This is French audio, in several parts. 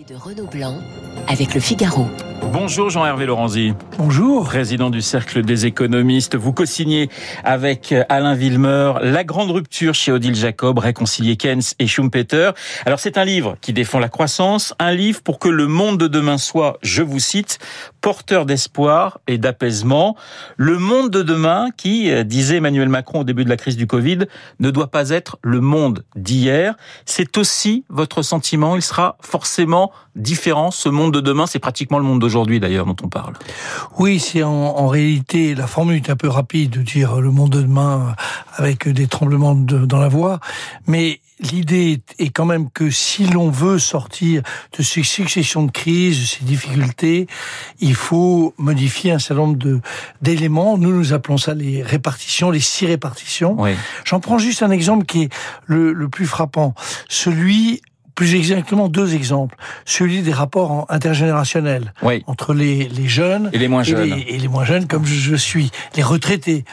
de Renaud Blanc avec le Figaro. Bonjour Jean-Hervé Lorenzi. Bonjour. Président du Cercle des économistes. Vous co-signez avec Alain Villemeur La grande rupture chez Odile Jacob, réconcilier Keynes et Schumpeter. Alors c'est un livre qui défend la croissance, un livre pour que le monde de demain soit, je vous cite, porteur d'espoir et d'apaisement. Le monde de demain qui, disait Emmanuel Macron au début de la crise du Covid, ne doit pas être le monde d'hier. C'est aussi votre sentiment. Il sera forcément différent. Ce monde de demain, c'est pratiquement le monde d'aujourd'hui d'ailleurs dont on parle. Oui, c'est en, en, réalité, la formule est un peu rapide de dire le monde de demain avec des tremblements de, dans la voix, mais l'idée est quand même que si l'on veut sortir de ces successions de crises, de ces difficultés, il faut modifier un certain nombre de d'éléments. Nous, nous appelons ça les répartitions, les six répartitions. Oui. J'en prends juste un exemple qui est le, le plus frappant. Celui plus exactement deux exemples. Celui des rapports intergénérationnels oui. entre les, les, jeunes et les moins jeunes, et les, et les moins jeunes comme je, je, suis, les retraités.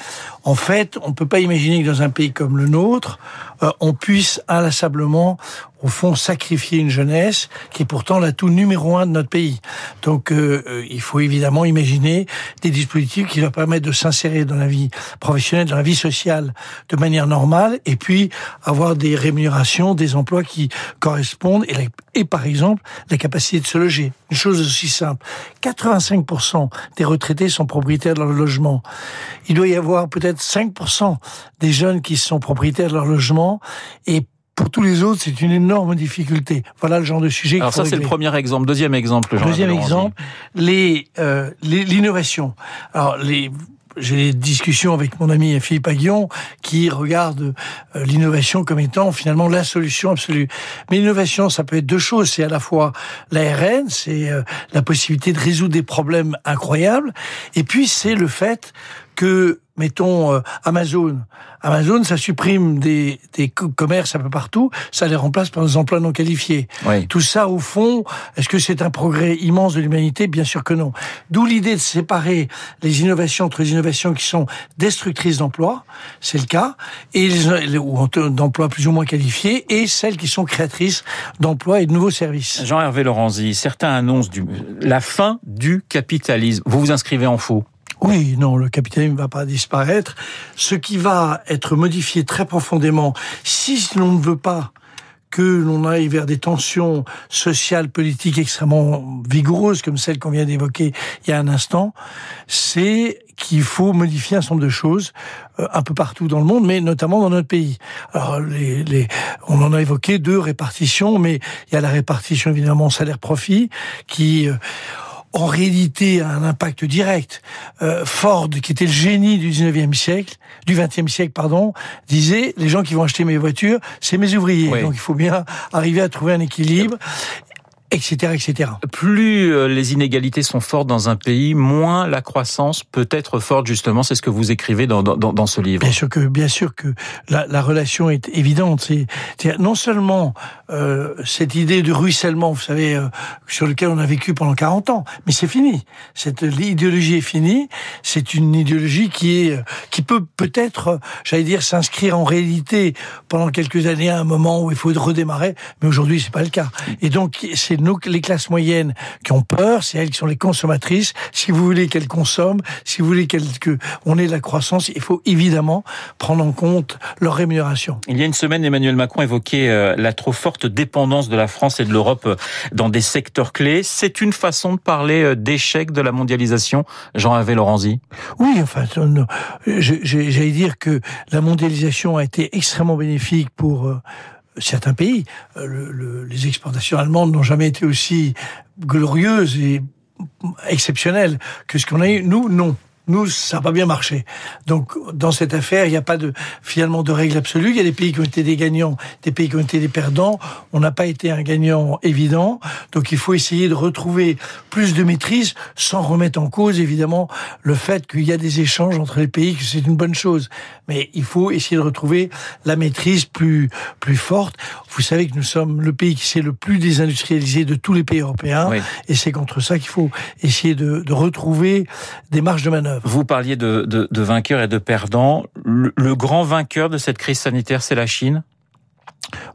En fait, on ne peut pas imaginer que dans un pays comme le nôtre, euh, on puisse inlassablement, au fond, sacrifier une jeunesse qui est pourtant l'atout numéro un de notre pays. Donc, euh, euh, il faut évidemment imaginer des dispositifs qui leur permettent de s'insérer dans la vie professionnelle, dans la vie sociale de manière normale, et puis avoir des rémunérations, des emplois qui correspondent, et, la, et par exemple, la capacité de se loger. Une chose aussi simple. 85% des retraités sont propriétaires de leur logement. Il doit y avoir peut-être 5% des jeunes qui sont propriétaires de leur logement et pour tous les autres, c'est une énorme difficulté. Voilà le genre de sujet. Alors ça, c'est le premier exemple. Deuxième exemple. Jean Deuxième exemple, les euh, l'innovation. Alors les j'ai des discussions avec mon ami Philippe Aguillon qui regarde euh, l'innovation comme étant finalement la solution absolue. Mais l'innovation, ça peut être deux choses. C'est à la fois l'ARN, c'est euh, la possibilité de résoudre des problèmes incroyables, et puis c'est le fait que mettons euh, Amazon. Amazon, ça supprime des, des commerces un peu partout, ça les remplace par des emplois non qualifiés. Oui. Tout ça, au fond, est-ce que c'est un progrès immense de l'humanité? Bien sûr que non. D'où l'idée de séparer les innovations entre les innovations qui sont destructrices d'emplois, c'est le cas, et les, ou d'emplois plus ou moins qualifiés, et celles qui sont créatrices d'emplois et de nouveaux services. Jean-Hervé Lorenzi, certains annoncent du, la fin du capitalisme. Vous vous inscrivez en faux oui, non, le capitalisme ne va pas disparaître. Ce qui va être modifié très profondément, si l'on ne veut pas que l'on aille vers des tensions sociales, politiques extrêmement vigoureuses, comme celles qu'on vient d'évoquer il y a un instant, c'est qu'il faut modifier un certain nombre de choses euh, un peu partout dans le monde, mais notamment dans notre pays. On en a évoqué deux répartitions, mais il y a la répartition évidemment salaire-profit qui euh, en réalité un impact direct. Euh, Ford, qui était le génie du 19e siècle, du 20e siècle, pardon, disait les gens qui vont acheter mes voitures, c'est mes ouvriers. Oui. Donc il faut bien arriver à trouver un équilibre etc., etc. Plus euh, les inégalités sont fortes dans un pays, moins la croissance peut être forte. Justement, c'est ce que vous écrivez dans, dans, dans ce livre. Bien sûr que, bien sûr que la, la relation est évidente. C'est non seulement euh, cette idée de ruissellement, vous savez, euh, sur lequel on a vécu pendant 40 ans, mais c'est fini. Cette idéologie est finie. C'est une idéologie qui est, qui peut peut-être, j'allais dire, s'inscrire en réalité pendant quelques années à un moment où il faut redémarrer. Mais aujourd'hui, c'est pas le cas. Et donc, c'est nous, les classes moyennes qui ont peur, c'est elles qui sont les consommatrices. Si vous voulez qu'elles consomment, si vous voulez qu'elles, que on ait la croissance, il faut évidemment prendre en compte leur rémunération. Il y a une semaine, Emmanuel Macron évoquait euh, la trop forte dépendance de la France et de l'Europe euh, dans des secteurs clés. C'est une façon de parler euh, d'échec de la mondialisation, Jean-Hervé Lorenzi Oui, enfin, j'allais dire que la mondialisation a été extrêmement bénéfique pour certains pays. Le, les exportations allemandes n'ont jamais été aussi glorieuses et exceptionnelles que ce qu'on a eu. Nous, non. Nous, ça n'a pas bien marché. Donc, dans cette affaire, il n'y a pas de finalement de règle absolue. Il y a des pays qui ont été des gagnants, des pays qui ont été des perdants. On n'a pas été un gagnant évident. Donc, il faut essayer de retrouver plus de maîtrise, sans remettre en cause évidemment le fait qu'il y a des échanges entre les pays, que c'est une bonne chose. Mais il faut essayer de retrouver la maîtrise plus plus forte. Vous savez que nous sommes le pays qui s'est le plus désindustrialisé de tous les pays européens, oui. et c'est contre ça qu'il faut essayer de, de retrouver des marges de manœuvre. Vous parliez de, de, de vainqueurs et de perdants. Le, le, grand vainqueur de cette crise sanitaire, c'est la Chine?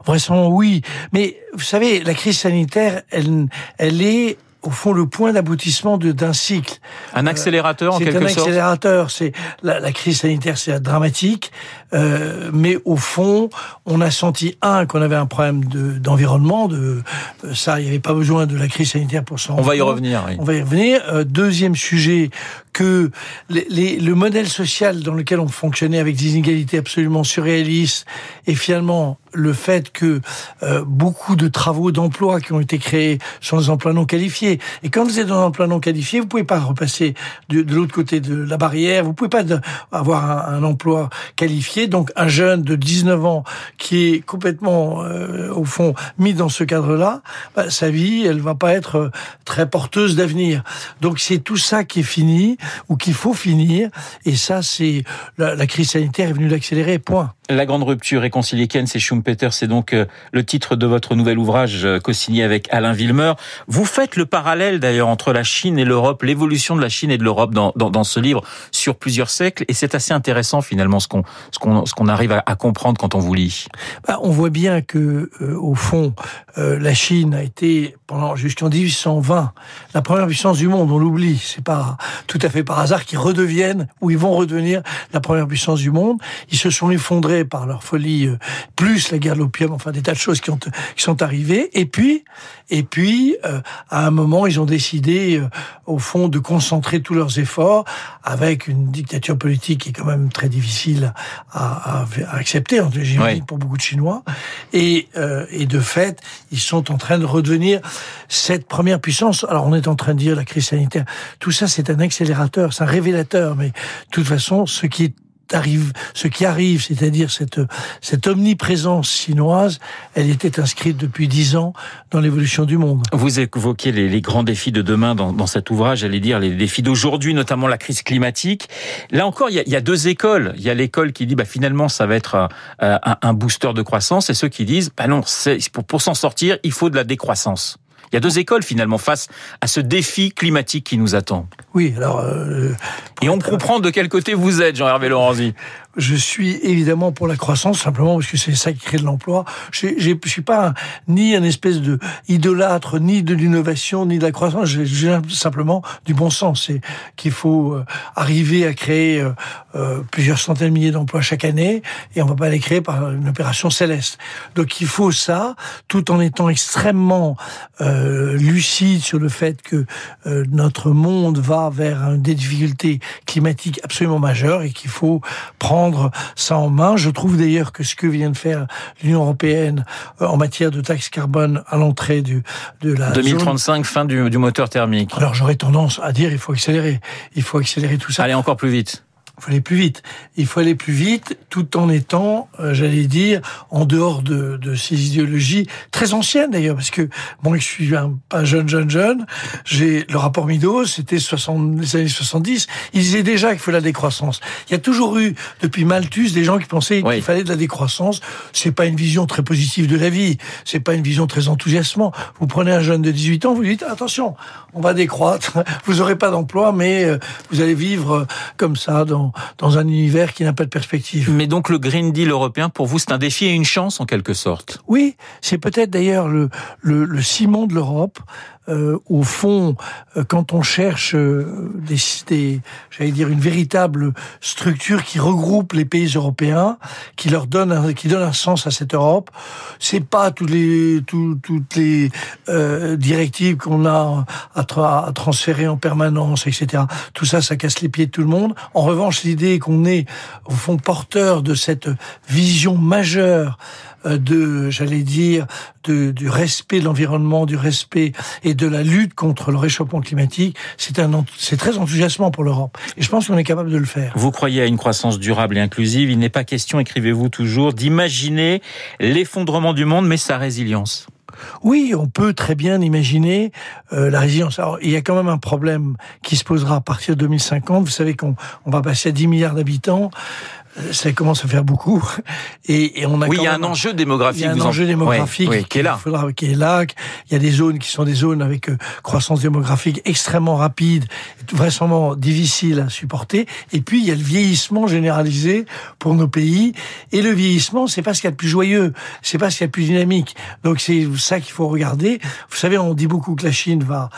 Vraisemblablement oui, mais vous savez, la crise sanitaire, elle, elle est au fond le point d'aboutissement d'un cycle. Un accélérateur en quelque sorte. C'est un accélérateur. C'est la, la, crise sanitaire, c'est dramatique, euh, mais au fond, on a senti un qu'on avait un problème d'environnement. De, de, ça, il n'y avait pas besoin de la crise sanitaire pour s'en. On va y revenir. Oui. On va y revenir. Euh, deuxième sujet, que les, les, le modèle social dans lequel on fonctionnait avec des inégalités absolument surréalistes et finalement le fait que euh, beaucoup de travaux d'emploi qui ont été créés sont des emplois non qualifiés. Et quand vous êtes dans un emploi non qualifié, vous pouvez pas repasser de, de l'autre côté de la barrière, vous pouvez pas de, avoir un, un, emploi qualifié. Donc un jeune de 19 ans qui est complètement, euh, au fond, mis dans ce cadre-là, bah, sa vie, elle va pas être très porteuse d'avenir. Donc c'est tout ça qui est fini ou qu'il faut finir. Et ça, c'est la, la crise sanitaire est venue l'accélérer. Point. La grande rupture réconcilier Keynes et Schumpeter, c'est donc le titre de votre nouvel ouvrage co-signé avec Alain Villemeur. Vous faites le parallèle d'ailleurs entre la Chine et l'Europe, l'évolution de la Chine et de l'Europe dans, dans, dans, ce livre sur plusieurs siècles, et c'est assez intéressant finalement ce qu'on ce qu'on ce qu'on arrive à, comprendre quand on vous lit? Bah, on voit bien que euh, au fond, euh, la Chine a été pendant jusqu'en 1820 la première puissance du monde. On l'oublie, c'est pas tout à fait par hasard qu'ils redeviennent ou ils vont redevenir la première puissance du monde. Ils se sont effondrés par leur folie, euh, plus la guerre de l'opium, enfin des tas de choses qui, ont, qui sont arrivées. Et puis, et puis, euh, à un moment, ils ont décidé, euh, au fond, de concentrer tous leurs efforts avec une dictature politique qui est quand même très difficile à, à, à accepter, j'imagine, oui. pour beaucoup de Chinois. Et, euh, et de fait, ils sont en train de redevenir cette première puissance. Alors, on est en train de dire la crise sanitaire. Tout ça, c'est un accélérateur, c'est un révélateur. Mais de toute façon, ce qui est ce qui arrive, c'est-à-dire cette, cette omniprésence chinoise, elle était inscrite depuis dix ans dans l'évolution du monde. Vous évoquez les, grands défis de demain dans, dans cet ouvrage, j'allais dire les défis d'aujourd'hui, notamment la crise climatique. Là encore, il y a, il y a deux écoles. Il y a l'école qui dit, bah, finalement, ça va être un, un, booster de croissance, et ceux qui disent, bah non, pour s'en sortir, il faut de la décroissance. Il y a deux écoles finalement face à ce défi climatique qui nous attend. Oui, alors. Euh, Et on comprend de quel côté vous êtes, Jean-Hervé Lorenzi. Je suis évidemment pour la croissance, simplement parce que c'est ça qui crée de l'emploi. Je ne suis pas ni un espèce de idolâtre, ni de l'innovation, ni de la croissance. J'ai simplement du bon sens. C'est qu'il faut arriver à créer euh, plusieurs centaines de milliers d'emplois chaque année, et on ne va pas les créer par une opération céleste. Donc il faut ça, tout en étant extrêmement euh, lucide sur le fait que euh, notre monde va vers des difficultés climatiques absolument majeures et qu'il faut prendre ça en main. Je trouve d'ailleurs que ce que vient de faire l'Union européenne en matière de taxe carbone à l'entrée du de la 2035 zone... fin du, du moteur thermique. Alors j'aurais tendance à dire il faut accélérer, il faut accélérer tout ça. Aller encore plus vite. Il faut aller plus vite. Il faut aller plus vite tout en étant, euh, j'allais dire, en dehors de, de ces idéologies très anciennes d'ailleurs, parce que moi je suis un, pas jeune, jeune, jeune. J'ai le rapport Midos, c'était les années 70. Il disait déjà qu'il faut la décroissance. Il y a toujours eu depuis Malthus des gens qui pensaient oui. qu'il fallait de la décroissance. C'est pas une vision très positive de la vie. C'est pas une vision très enthousiasmante. Vous prenez un jeune de 18 ans, vous lui dites attention, on va décroître. Vous aurez pas d'emploi, mais euh, vous allez vivre comme ça dans dans, un univers qui n'a pas de perspective. Mais donc le Green Deal européen, pour vous, c'est un défi et une chance en quelque sorte? Oui, c'est peut-être d'ailleurs le, le, le ciment de l'Europe. Euh, au fond, euh, quand on cherche euh, des, des j'allais dire une véritable structure qui regroupe les pays européens, qui leur donne un, qui donne un sens à cette Europe, c'est pas toutes les tout, toutes les euh, directives qu'on a à, transférer en permanence, etc. Tout ça, ça casse les pieds de tout le monde. En revanche, l'idée qu'on est au fond porteur de cette vision majeure de, j'allais dire, de, du respect de l'environnement, du respect et de la lutte contre le réchauffement climatique, c'est un, c'est très enthousiasmant pour l'Europe. Et je pense qu'on est capable de le faire. Vous croyez à une croissance durable et inclusive. Il n'est pas question, écrivez-vous toujours, d'imaginer l'effondrement du monde, mais sa résilience. Oui, on peut très bien imaginer euh, la résilience. Alors, il y a quand même un problème qui se posera à partir de 2050. Vous savez qu'on on va passer à 10 milliards d'habitants ça commence à faire beaucoup. Et, et on a oui, il y a un enjeu démographique. Il y a un enjeu démographique qui est là. Faudra, qui est là. Il y a des zones qui sont des zones avec euh, croissance démographique extrêmement rapide, vraisemblablement difficile à supporter. Et puis il y a le vieillissement généralisé pour nos pays. Et le vieillissement, c'est pas ce qu'il y a de plus joyeux, c'est pas ce qu'il y a de plus dynamique. Donc c'est ça qu'il faut regarder. Vous savez, on dit beaucoup que la Chine va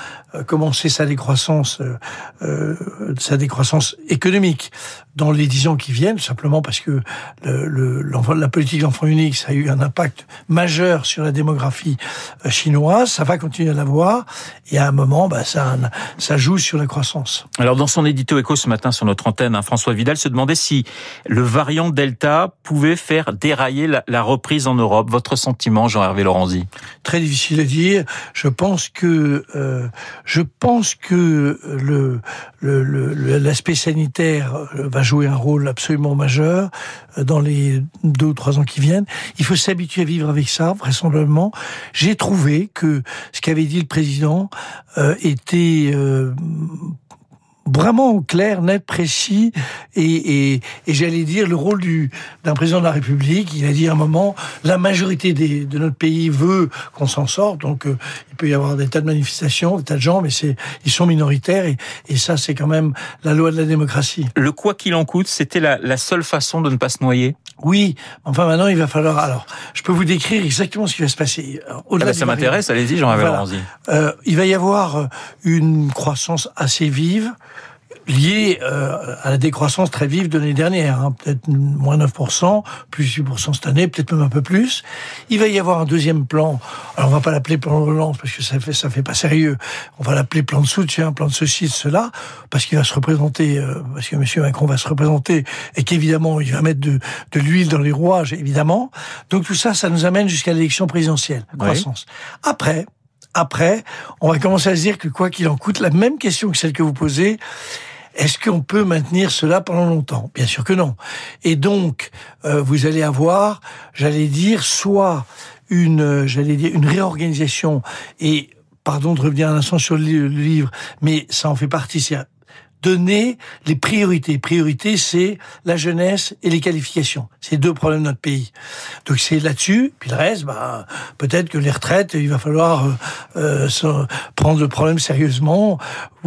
commencer sa décroissance, euh, euh, sa décroissance économique dans les dix ans qui viennent, simplement parce que le, la politique d'enfant unique, ça a eu un impact majeur sur la démographie euh, chinoise. Ça va continuer à l'avoir. Et à un moment, bah, ça, ça joue sur la croissance. Alors, dans son édito écho ce matin sur notre antenne, hein, François Vidal se demandait si le variant Delta pouvait faire dérailler la, reprise en Europe. Votre sentiment, Jean-Hervé Lorenzi Très difficile à dire. Je pense que euh, je pense que le l'aspect sanitaire euh, va jouer un rôle absolument majeur euh, dans les deux ou trois ans qui viennent. Il faut s'habituer à vivre avec ça, vraisemblablement. J'ai trouvé que ce qu'avait dit le président euh, était euh, vraiment clair, net, précis, et, et, et j'allais dire le rôle du d'un président de la République. Il a dit à un moment, la majorité des, de notre pays veut qu'on s'en sorte, donc euh, peut y avoir des tas de manifestations, des tas de gens, mais c'est ils sont minoritaires, et, et ça c'est quand même la loi de la démocratie. Le quoi qu'il en coûte, c'était la, la seule façon de ne pas se noyer? Oui, enfin maintenant il va falloir. Alors, je peux vous décrire exactement ce qui va se passer. Ah bah, ça m'intéresse, allez-y, Jean-Hervé voilà. euh, Il va y avoir une croissance assez vive lié euh, à la décroissance très vive de l'année dernière, hein, peut-être moins 9%, plus 8% cette année, peut-être même un peu plus. Il va y avoir un deuxième plan. Alors on va pas l'appeler plan de relance parce que ça fait ça fait pas sérieux. On va l'appeler plan de soutien, plan de ceci, de cela, parce qu'il va se représenter, euh, parce que Monsieur Macron va se représenter et qu'évidemment il va mettre de, de l'huile dans les rouages, évidemment. Donc tout ça, ça nous amène jusqu'à l'élection présidentielle, croissance. Après, après, on va commencer à se dire que quoi qu'il en coûte, la même question que celle que vous posez, est-ce qu'on peut maintenir cela pendant longtemps? Bien sûr que non. Et donc, euh, vous allez avoir, j'allais dire, soit une, j'allais dire, une réorganisation et pardon de revenir un instant sur le livre, mais ça en fait partie. C'est donner les priorités. Priorité, c'est la jeunesse et les qualifications. C'est deux problèmes de notre pays. Donc c'est là-dessus. Puis le reste, bah, peut-être que les retraites, il va falloir euh, euh prendre le problème sérieusement.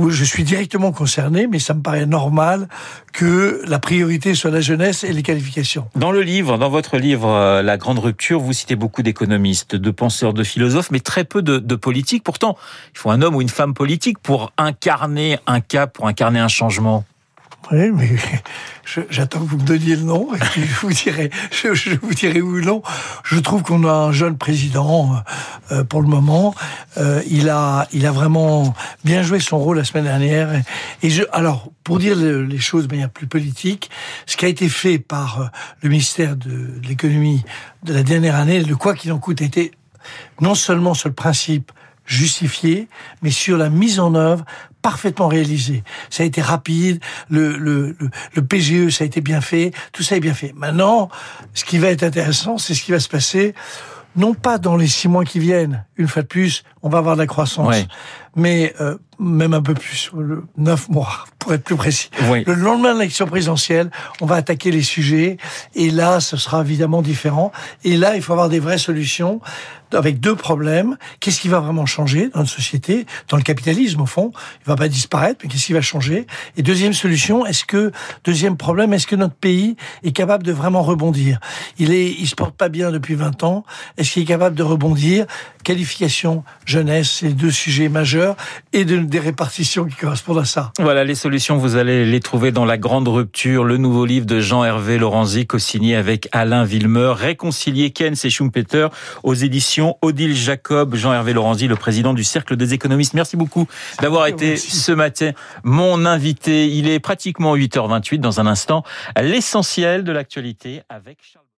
Je suis directement concerné, mais ça me paraît normal que la priorité soit la jeunesse et les qualifications. Dans le livre, dans votre livre euh, La Grande Rupture, vous citez beaucoup d'économistes, de penseurs, de philosophes, mais très peu de, de politiques. Pourtant, il faut un homme ou une femme politique pour incarner un cap, pour incarner un changement oui, mais j'attends que vous me donniez le nom et puis je vous dirai, je, vous dirai. Je trouve qu'on a un jeune président euh, pour le moment. Euh, il a, il a vraiment bien joué son rôle la semaine dernière. Et je, alors, pour dire les choses de manière plus politique, ce qui a été fait par euh, le ministère de l'économie de la dernière année, le quoi qu'il en coûte, a été non seulement sur le principe justifié, mais sur la mise en œuvre parfaitement réalisé. Ça a été rapide, le, le, le, PGE, ça a été bien fait, tout ça est bien fait. Maintenant, ce qui va être intéressant, c'est ce qui va se passer, non pas dans les six mois qui viennent, une fois de plus, on va avoir de la croissance, mais euh, même un peu plus, le neuf mois, pour être plus précis. Le lendemain de l'élection présidentielle, on va attaquer les sujets, et là, ce sera évidemment différent. Et là, il faut avoir des vraies solutions avec deux problèmes. Qu'est-ce qui va vraiment changer dans notre société, dans le capitalisme au fond? Il va pas disparaître, mais qu'est-ce qui va changer? Et deuxième solution, est-ce que deuxième problème, est-ce que notre pays est capable de vraiment rebondir? Il est, il se porte pas bien depuis 20 ans. Est-ce qu'il est capable de rebondir? Qualification, jeunesse, c'est deux sujets majeurs et de, des répartitions qui correspondent à ça. Voilà, les solutions, vous allez les trouver dans La Grande Rupture, le nouveau livre de Jean-Hervé Lorenzi, co-signé avec Alain Villemeur, Réconcilier Keynes et Schumpeter aux éditions Odile Jacob. Jean-Hervé Lorenzi, le président du Cercle des économistes. Merci beaucoup d'avoir été ce matin mon invité. Il est pratiquement 8h28 dans un instant. L'essentiel de l'actualité avec